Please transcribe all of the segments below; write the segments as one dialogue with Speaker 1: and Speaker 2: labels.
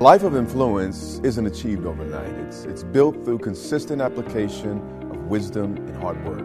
Speaker 1: Life of influence isn't achieved overnight. It's, it's built through consistent application of wisdom and hard work.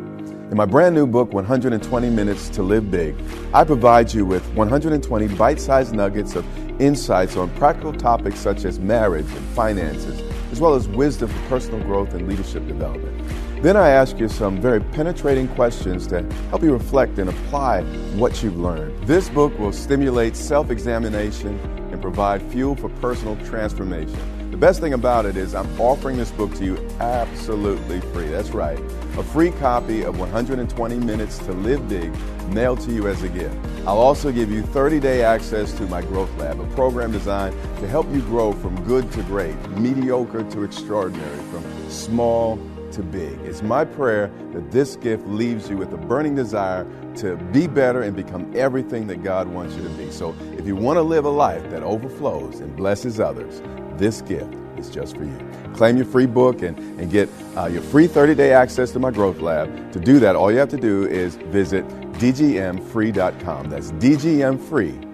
Speaker 1: In my brand new book, 120 Minutes to Live Big, I provide you with 120 bite sized nuggets of insights on practical topics such as marriage and finances, as well as wisdom for personal growth and leadership development. Then I ask you some very penetrating questions to help you reflect and apply what you've learned. This book will stimulate self examination provide fuel for personal transformation. The best thing about it is I'm offering this book to you absolutely free. That's right. A free copy of 120 Minutes to Live Big mailed to you as a gift. I'll also give you 30 day access to my Growth Lab, a program designed to help you grow from good to great, mediocre to extraordinary, from small to big. It's my prayer that this gift leaves you with a burning desire to be better and become everything that God wants you to be. So if you want to live a life that overflows and blesses others, this gift is just for you. Claim your free book and, and get uh, your free 30 day access to my growth lab. To do that, all you have to do is visit dgmfree.com. That's dgmfree.com.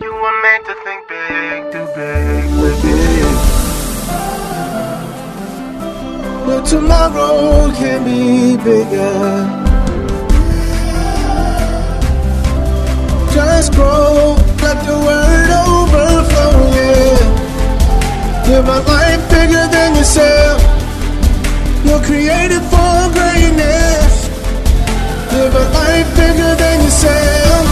Speaker 2: You were meant to think big, do big, big. But tomorrow can be bigger. Just grow, let the word overflow, yeah. Live a life bigger than yourself. You're created for greatness. Live a life bigger than yourself.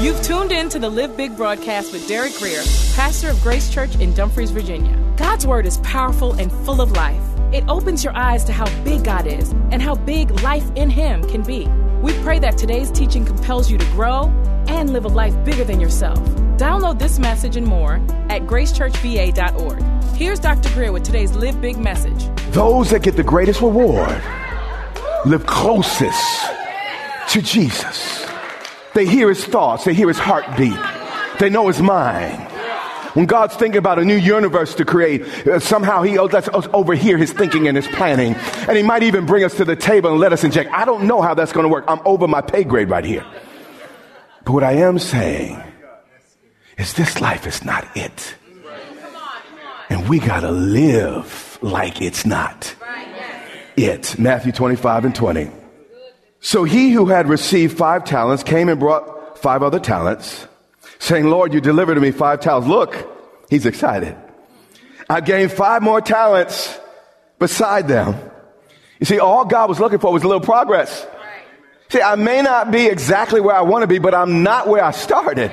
Speaker 3: You've tuned in to the Live Big broadcast with Derek Grier, pastor of Grace Church in Dumfries, Virginia. God's word is powerful and full of life. It opens your eyes to how big God is and how big life in Him can be. We pray that today's teaching compels you to grow and live a life bigger than yourself. Download this message and more at gracechurchva.org. Here's Dr. Grier with today's Live Big message.
Speaker 4: Those that get the greatest reward live closest to Jesus. They hear his thoughts, they hear his heartbeat, they know his mind. When God's thinking about a new universe to create, uh, somehow He lets us overhear His thinking and His planning. And He might even bring us to the table and let us inject. I don't know how that's going to work. I'm over my pay grade right here. But what I am saying is this life is not it. And we got to live like it's not it. Matthew 25 and 20. So he who had received five talents came and brought five other talents saying, Lord, you delivered to me five talents. Look, he's excited. I gained five more talents beside them. You see, all God was looking for was a little progress. See, I may not be exactly where I want to be, but I'm not where I started.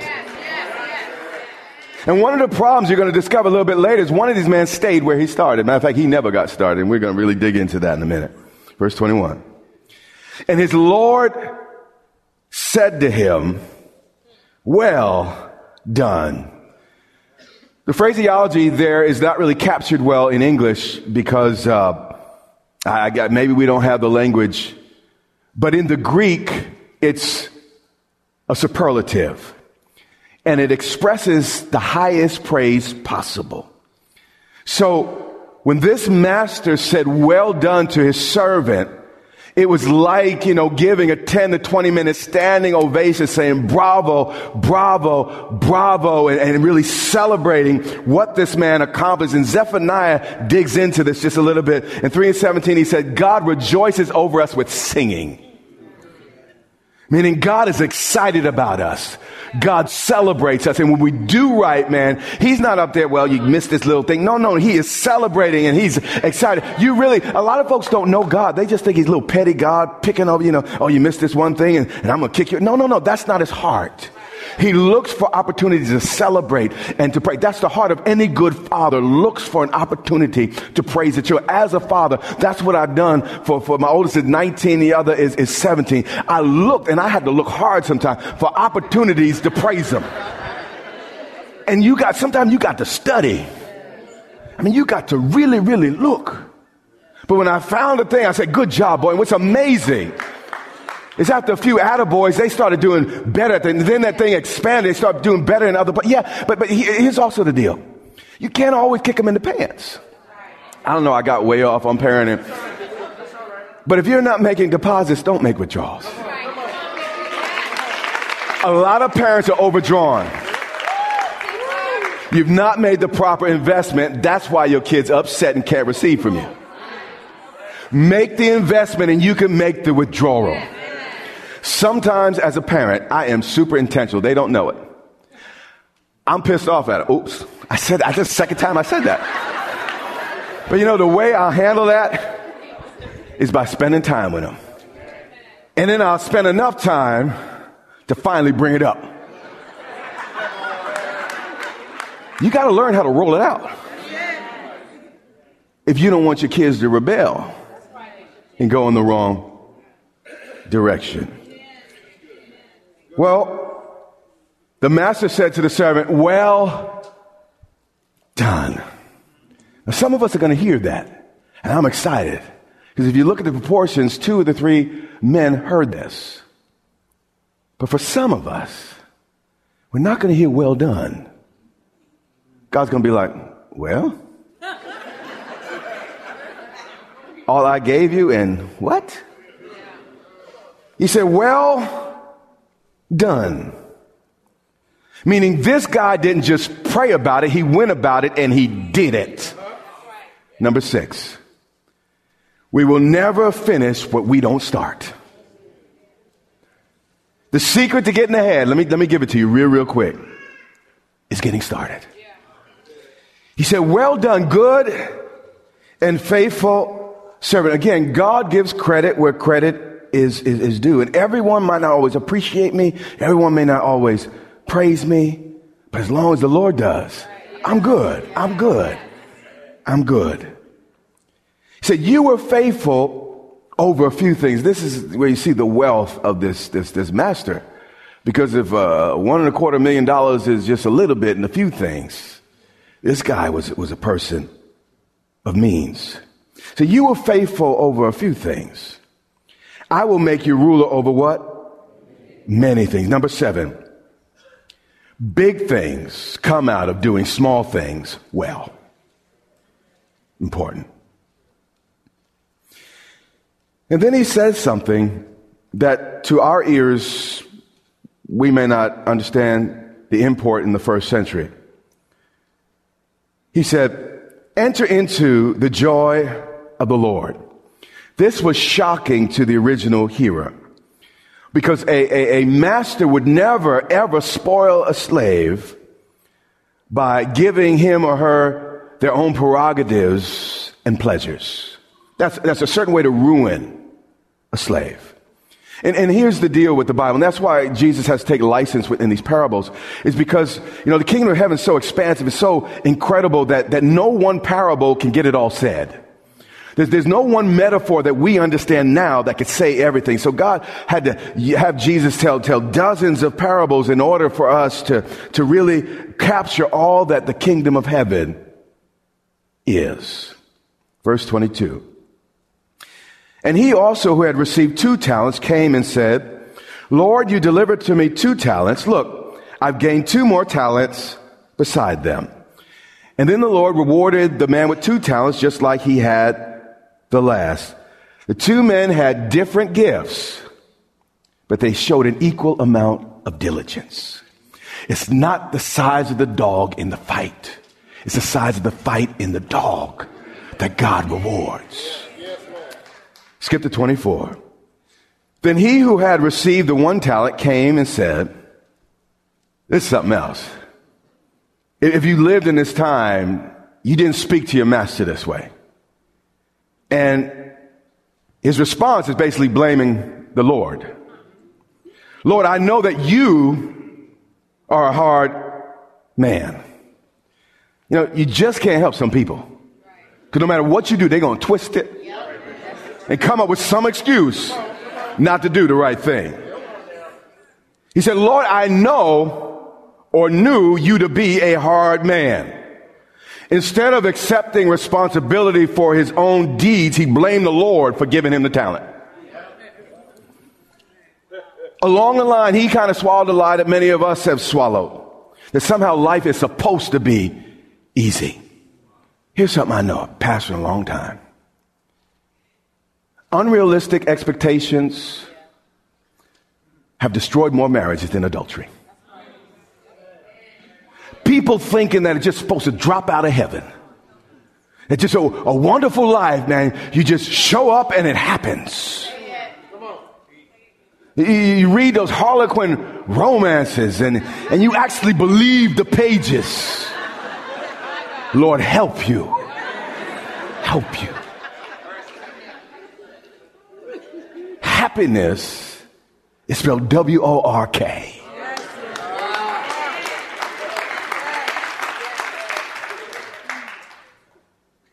Speaker 4: And one of the problems you're going to discover a little bit later is one of these men stayed where he started. Matter of fact, he never got started, and we're going to really dig into that in a minute. Verse 21. And his Lord said to him, well done. The phraseology there is not really captured well in English because uh, I got, maybe we don't have the language, but in the Greek, it's a superlative and it expresses the highest praise possible. So when this master said, well done to his servant, it was like, you know, giving a 10 to 20 minute standing ovation saying bravo, bravo, bravo, and, and, really celebrating what this man accomplished. And Zephaniah digs into this just a little bit. In 3 and 17, he said, God rejoices over us with singing. Meaning God is excited about us. God celebrates us. And when we do right, man, He's not up there, well, you missed this little thing. No, no, He is celebrating and He's excited. You really, a lot of folks don't know God. They just think He's a little petty God picking up, you know, oh, you missed this one thing and, and I'm going to kick you. No, no, no, that's not His heart. He looks for opportunities to celebrate and to pray. That's the heart of any good father, looks for an opportunity to praise the children. As a father, that's what I've done for, for my oldest is 19, the other is, is 17. I looked and I had to look hard sometimes for opportunities to praise them. And you got, sometimes you got to study. I mean, you got to really, really look. But when I found a thing, I said, good job, boy. And what's amazing it's after a few attaboys, they started doing better. Then that thing expanded. They started doing better in other, but yeah, but, but here's also the deal. You can't always kick them in the pants. I don't know. I got way off on parenting. But if you're not making deposits, don't make withdrawals. A lot of parents are overdrawn. You've not made the proper investment. That's why your kid's upset and can't receive from you. Make the investment and you can make the withdrawal. Sometimes as a parent, I am super intentional. They don't know it. I'm pissed off at it. Oops. I said that. That's the second time I said that. But you know, the way I'll handle that is by spending time with them. And then I'll spend enough time to finally bring it up. You got to learn how to roll it out. If you don't want your kids to rebel and go in the wrong direction. Well, the master said to the servant, Well done. Now, some of us are going to hear that, and I'm excited. Because if you look at the proportions, two of the three men heard this. But for some of us, we're not going to hear well done. God's going to be like, Well, all I gave you, and what? He said, Well, done. Meaning this guy didn't just pray about it, he went about it and he did it. Number six, we will never finish what we don't start. The secret to getting ahead, let me, let me give it to you real, real quick, is getting started. He said, Well done, good and faithful servant. Again, God gives credit where credit is, is, is due. And everyone might not always appreciate me. Everyone may not always praise me. But as long as the Lord does, I'm good. I'm good. I'm good. He said, you were faithful over a few things. This is where you see the wealth of this, this, this master. Because if uh, one and a quarter million dollars is just a little bit and a few things, this guy was, was a person of means. So you were faithful over a few things. I will make you ruler over what? Many things. Number seven, big things come out of doing small things well. Important. And then he says something that to our ears, we may not understand the import in the first century. He said, enter into the joy of the Lord. This was shocking to the original hearer because a, a, a master would never ever spoil a slave by giving him or her their own prerogatives and pleasures. That's, that's a certain way to ruin a slave. And, and here's the deal with the Bible, and that's why Jesus has to take license within these parables, is because, you know, the kingdom of heaven is so expansive, it's so incredible that, that no one parable can get it all said. There's, there's no one metaphor that we understand now that could say everything. So God had to have Jesus tell, tell dozens of parables in order for us to, to really capture all that the kingdom of heaven is. Verse 22. And he also who had received two talents came and said, Lord, you delivered to me two talents. Look, I've gained two more talents beside them. And then the Lord rewarded the man with two talents just like he had the last. The two men had different gifts, but they showed an equal amount of diligence. It's not the size of the dog in the fight. It's the size of the fight in the dog that God rewards. Skip to 24. Then he who had received the one talent came and said, This is something else. If you lived in this time, you didn't speak to your master this way. And his response is basically blaming the Lord. Lord, I know that you are a hard man. You know, you just can't help some people. Because no matter what you do, they're going to twist it and come up with some excuse not to do the right thing. He said, Lord, I know or knew you to be a hard man. Instead of accepting responsibility for his own deeds, he blamed the Lord for giving him the talent. Along the line, he kind of swallowed a lie that many of us have swallowed. That somehow life is supposed to be easy. Here's something I know, I've a long time. Unrealistic expectations have destroyed more marriages than adultery. People thinking that it's just supposed to drop out of heaven. It's just a, a wonderful life, man. You just show up and it happens. You, read those Harlequin romances and, and you actually believe the pages. Lord, help you. Help you. Happiness is spelled W O R K.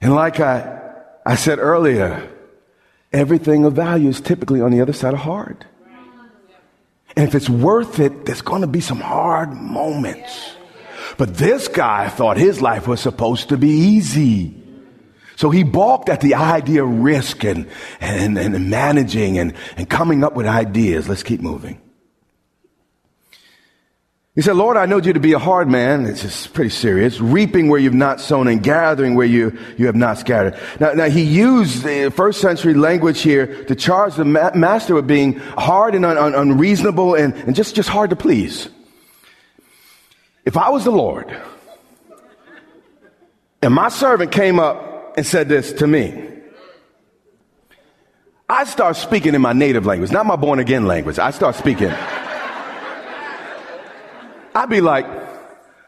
Speaker 4: And like I, I said earlier, everything of value is typically on the other side of hard. And if it's worth it, there's going to be some hard moments. But this guy thought his life was supposed to be easy. So he balked at the idea of risk and, and, and managing and, and coming up with ideas. Let's keep moving. He said, Lord, I know you to be a hard man. It's just pretty serious. Reaping where you've not sown and gathering where you, you have not scattered. Now, now he used the first century language here to charge the ma- master with being hard and un- un- unreasonable and, and just, just hard to please. If I was the Lord and my servant came up and said this to me, I start speaking in my native language, not my born again language. I start speaking. I'd be like,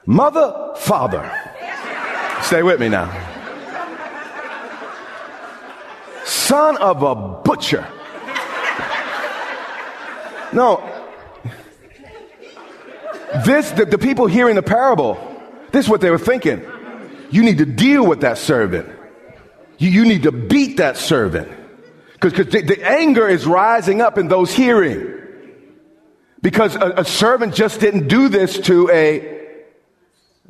Speaker 4: Mother, Father. Stay with me now. Son of a butcher. No, this, the, the people hearing the parable, this is what they were thinking. You need to deal with that servant. You, you need to beat that servant. Because the, the, anger is rising up in those hearing. Because a, a servant just didn't do this to a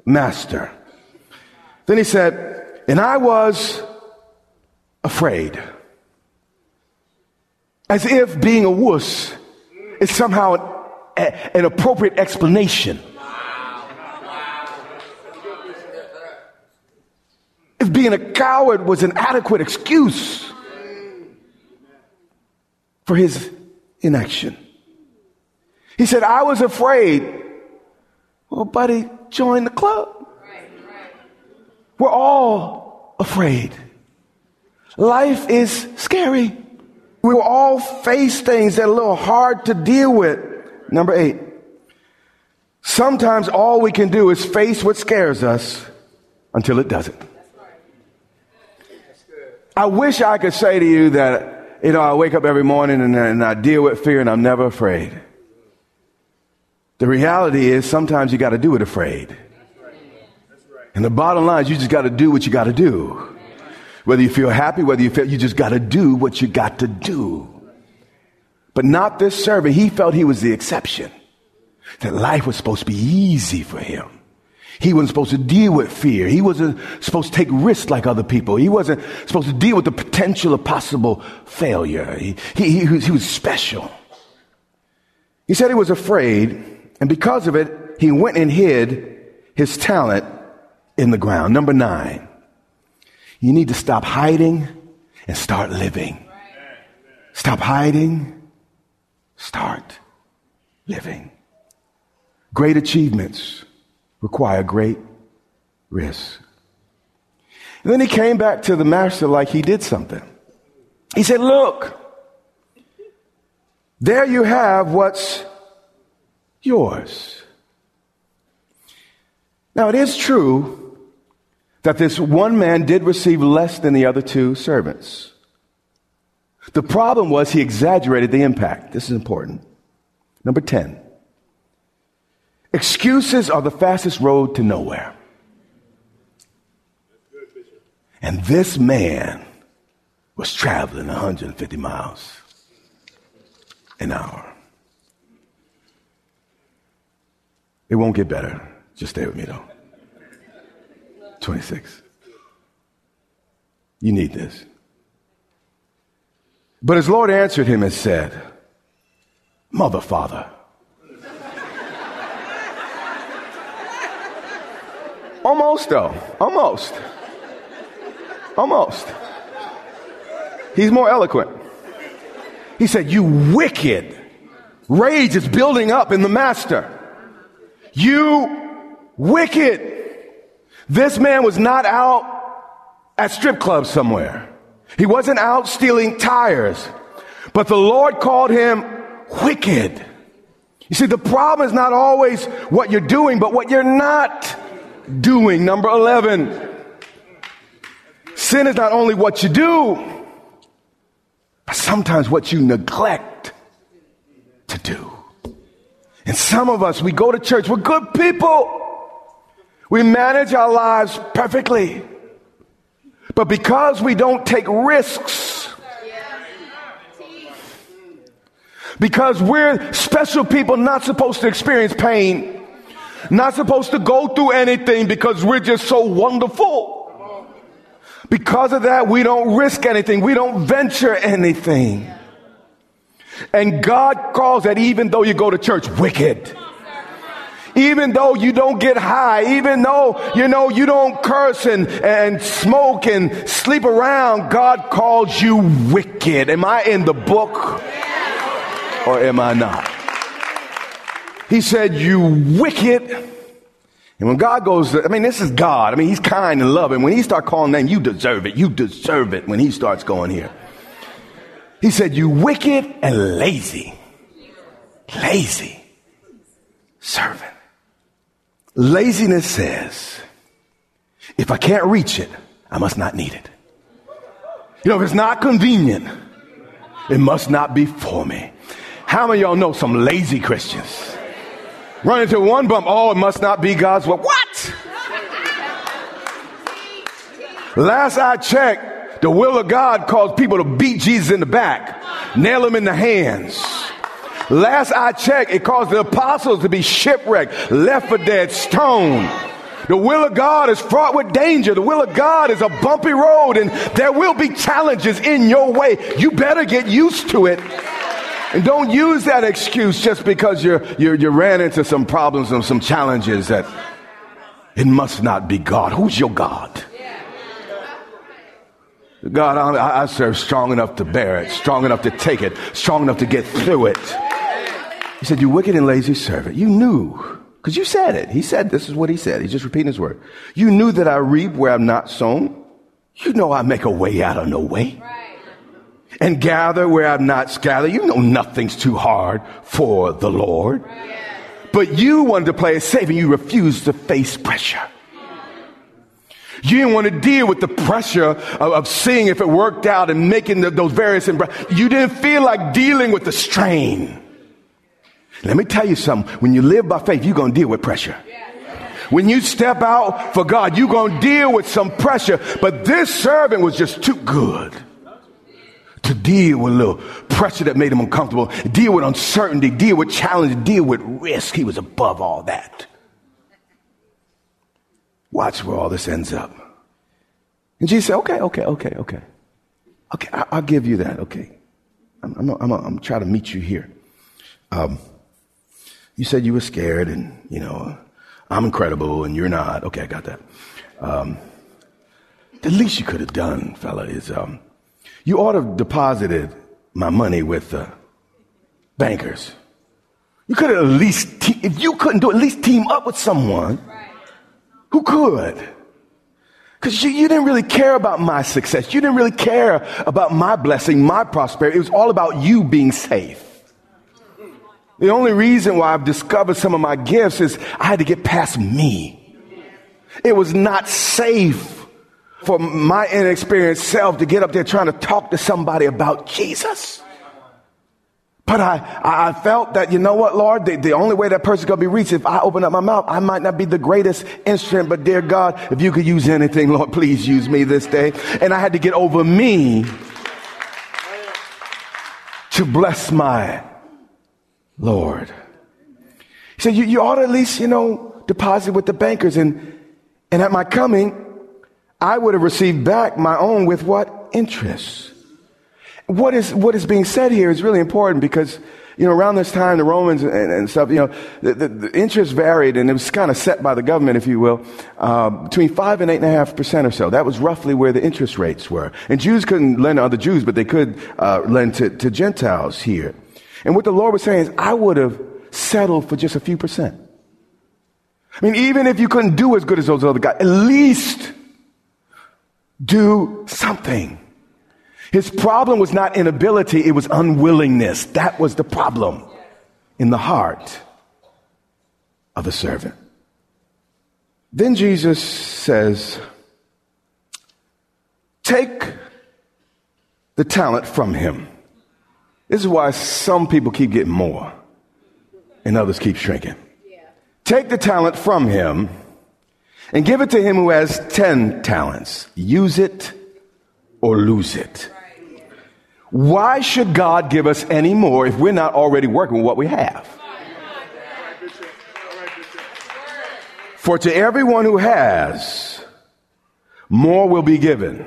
Speaker 4: master. Then he said, and I was afraid. As if being a wuss is somehow a, an appropriate explanation. If being a coward was an adequate excuse for his inaction. He said, I was afraid. Well, buddy, join the club. We're all afraid. Life is scary. We will all face things that are a little hard to deal with. Number eight. Sometimes all we can do is face what scares us until it doesn't. I wish I could say to you that, you know, I wake up every morning and, and I deal with fear and I'm never afraid. The reality is sometimes you got to do it afraid. And the bottom line is you just got to do what you got to do. Whether you feel happy, whether you feel, you just got to do what you got to do. But not this servant. He felt he was the exception. That life was supposed to be easy for him. He wasn't supposed to deal with fear. He wasn't supposed to take risks like other people. He wasn't supposed to deal with the potential of possible failure. He, he, he, was, he was special. He said he was afraid, and because of it, he went and hid his talent in the ground. Number nine, you need to stop hiding and start living. Stop hiding Start living. Great achievements require great risk. And then he came back to the master like he did something. He said, Look, there you have what's yours. Now, it is true that this one man did receive less than the other two servants. The problem was he exaggerated the impact. This is important. Number 10. Excuses are the fastest road to nowhere. And this man was traveling 150 miles an hour. It won't get better. Just stay with me though. 26. You need this. But his Lord answered him and said, Mother, Father. Almost though. Almost. Almost. He's more eloquent. He said, You wicked. Rage is building up in the master. You wicked. This man was not out at strip clubs somewhere. He wasn't out stealing tires, but the Lord called him wicked. You see, the problem is not always what you're doing, but what you're not doing. Number 11. Sin is not only what you do, but sometimes what you neglect to do. And some of us, we go to church, we're good people. We manage our lives perfectly. But because we don't take risks, because we're special people not supposed to experience pain, not supposed to go through anything because we're just so wonderful. Because of that, we don't risk anything. We don't venture anything. And God calls that even though you go to church wicked. Even though you don't get high, even though, you know, you don't curse and, and smoke and sleep around, God calls you wicked. Am I in the book or am I not? He said, you wicked. And when God goes, I mean, this is God. I mean, he's kind and loving. When he starts calling name, you deserve it. You deserve it when he starts going here. He said, you wicked and lazy. Lazy servant. Laziness says, if I can't reach it, I must not need it. You know, if it's not convenient, it must not be for me. How many y'all know some lazy Christians? Run into one bump, oh, it must not be God's will. What? Last I checked, the will of God caused people to beat Jesus in the back, nail him in the hands. Last I checked, it caused the apostles to be shipwrecked, left for dead, stoned. The will of God is fraught with danger. The will of God is a bumpy road, and there will be challenges in your way. You better get used to it. And don't use that excuse just because you're, you're, you ran into some problems and some challenges that it must not be God. Who's your God? God, I, I serve strong enough to bear it, strong enough to take it, strong enough to get through it. He said, You wicked and lazy servant. You knew, because you said it. He said, This is what he said. He's just repeating his word. You knew that I reap where I'm not sown. You know I make a way out of no way. Right. And gather where I'm not scattered. You know nothing's too hard for the Lord. Right. But you wanted to play it safe and you refused to face pressure. You didn't want to deal with the pressure of, of seeing if it worked out and making the, those various. You didn't feel like dealing with the strain. Let me tell you something. When you live by faith, you're going to deal with pressure. When you step out for God, you're going to deal with some pressure. But this servant was just too good to deal with a little pressure that made him uncomfortable, deal with uncertainty, deal with challenge, deal with risk. He was above all that. Watch where all this ends up. And Jesus said, okay, okay, okay, okay. Okay, I, will give you that. Okay. I'm, I'm, I'm, I'm trying to meet you here. Um, you said you were scared and, you know, I'm incredible and you're not. Okay, I got that. Um, the least you could have done, fella, is um, you ought to have deposited my money with the bankers. You could have at least, te- if you couldn't do it, at least team up with someone who could. Because you, you, didn't really care about my success. You didn't really care about my blessing, my prosperity. It was all about you being safe. The only reason why I've discovered some of my gifts is I had to get past me. It was not safe for my inexperienced self to get up there trying to talk to somebody about Jesus. But I, I felt that, you know what, Lord, the, the only way that person's going to be reached, if I open up my mouth, I might not be the greatest instrument, but dear God, if you could use anything, Lord, please use me this day. And I had to get over me to bless my Lord. He said, you, you ought to at least, you know, deposit with the bankers. And, and at my coming, I would have received back my own with what? Interest. What is, what is being said here is really important because, you know, around this time, the Romans and, and stuff, you know, the, the, the, interest varied and it was kind of set by the government, if you will, uh, between five and eight and a half percent or so. That was roughly where the interest rates were. And Jews couldn't lend to other Jews, but they could uh, lend to, to Gentiles here. And what the Lord was saying is, I would have settled for just a few percent. I mean, even if you couldn't do as good as those other guys, at least do something. His problem was not inability, it was unwillingness. That was the problem in the heart of the servant. Then Jesus says, Take the talent from him. This is why some people keep getting more and others keep shrinking. Take the talent from him and give it to him who has 10 talents. Use it or lose it. Why should God give us any more if we're not already working with what we have? For to everyone who has, more will be given,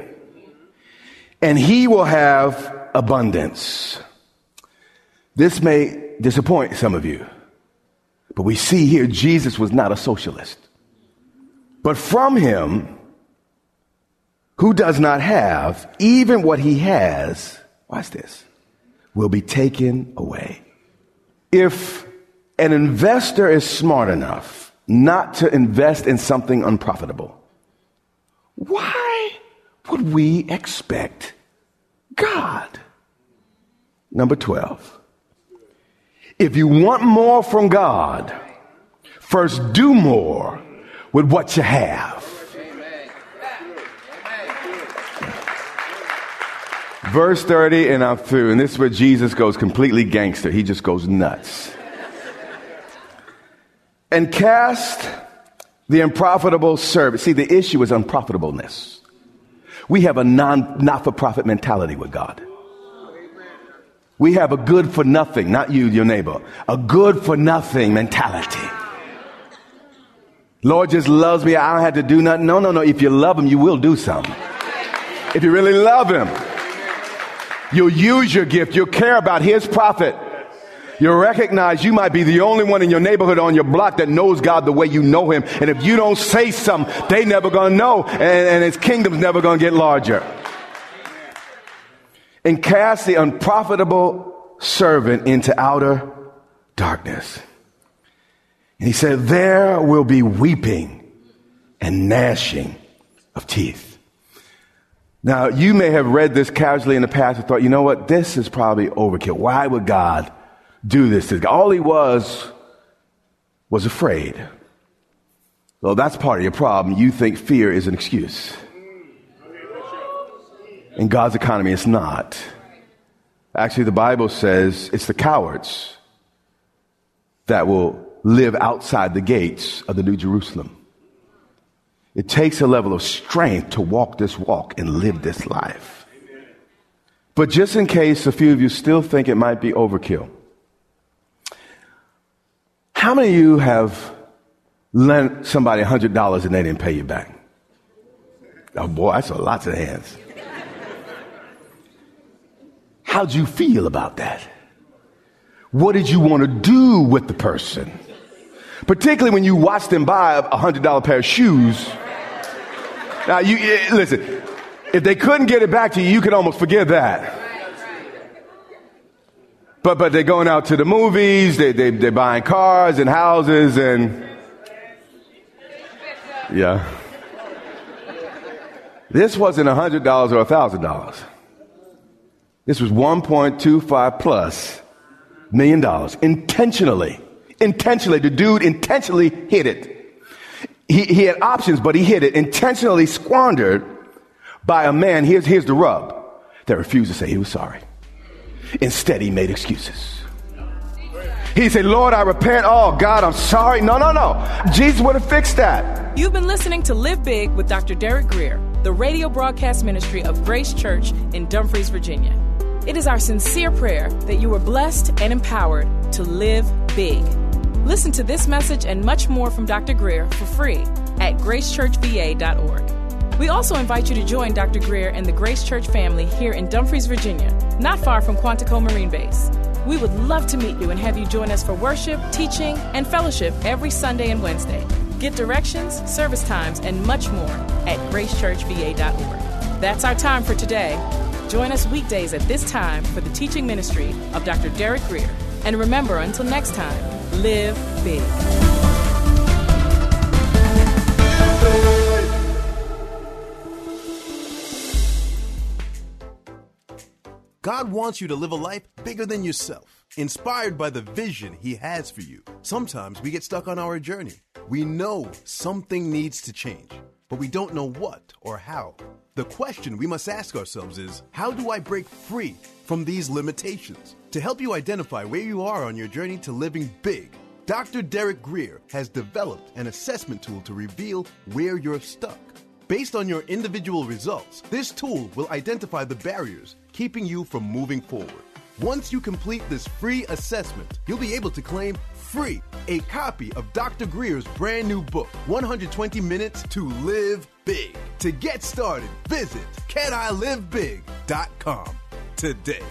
Speaker 4: and he will have abundance. This may disappoint some of you, but we see here Jesus was not a socialist. But from him who does not have, even what he has, watch this, will be taken away. If an investor is smart enough not to invest in something unprofitable, why would we expect God? Number 12. If you want more from God, first do more with what you have. Verse 30, and I'm through. And this is where Jesus goes completely gangster. He just goes nuts. and cast the unprofitable servant. See, the issue is unprofitableness. We have a non, not for profit mentality with God. We have a good for nothing, not you, your neighbor, a good for nothing mentality. Lord just loves me. I don't have to do nothing. No, no, no. If you love him, you will do something. If you really love him, you'll use your gift. You'll care about his profit. You'll recognize you might be the only one in your neighborhood on your block that knows God the way you know him. And if you don't say something, they never gonna know. And, and his kingdom's never gonna get larger. And cast the unprofitable servant into outer darkness. And he said, There will be weeping and gnashing of teeth. Now, you may have read this casually in the past and thought, you know what? This is probably overkill. Why would God do this to All he was was afraid. Well, that's part of your problem. You think fear is an excuse. In God's economy, it's not. Actually, the Bible says it's the cowards that will live outside the gates of the New Jerusalem. It takes a level of strength to walk this walk and live this life. But just in case a few of you still think it might be overkill, how many of you have lent somebody $100 and they didn't pay you back? Oh boy, I saw lots of hands. How'd you feel about that? What did you want to do with the person? Particularly when you watched them buy a hundred dollar pair of shoes. Now you eh, listen. If they couldn't get it back to you, you could almost forgive that. But but they're going out to the movies. They they they're buying cars and houses and yeah. This wasn't a hundred dollars or a thousand dollars. This was 1.25 plus million dollars intentionally intentionally, the dude intentionally hid it. He, he had options, but he hid it, intentionally squandered by a man. Here's, here's the rub that refused to say he was sorry. Instead, he made excuses. He said, Lord, I repent. Oh, God, I'm sorry. No, no, no. Jesus would have fixed that.
Speaker 3: You've been listening to Live Big with Dr. Derek Grier, the radio broadcast ministry of Grace Church in Dumfries, Virginia. It is our sincere prayer that you are blessed and empowered to live big. Listen to this message and much more from Dr. Grier for free at gracechurchva.org. We also invite you to join Dr. Grier and the Grace Church family here in Dumfries, Virginia, not far from Quantico Marine Base. We would love to meet you and have you join us for worship, teaching, and fellowship every Sunday and Wednesday. Get directions, service times, and much more at gracechurchva.org. That's our time for today. Join us weekdays at this time for the teaching ministry of Dr. Derek Grier. And remember, until next time, live big.
Speaker 5: God wants you to live a life bigger than yourself, inspired by the vision He has for you. Sometimes we get stuck on our journey. We know something needs to change, but we don't know what or how. The question we must ask ourselves is how do I break free from these limitations? To help you identify where you are on your journey to living big, Dr. Derek Grier has developed an assessment tool to reveal where you're stuck. Based on your individual results, this tool will identify the barriers keeping you from moving forward. Once you complete this free assessment, you'll be able to claim free a copy of Dr. Grier's brand new book, 120 Minutes to Live Big. To get started, visit canilivebig.com today.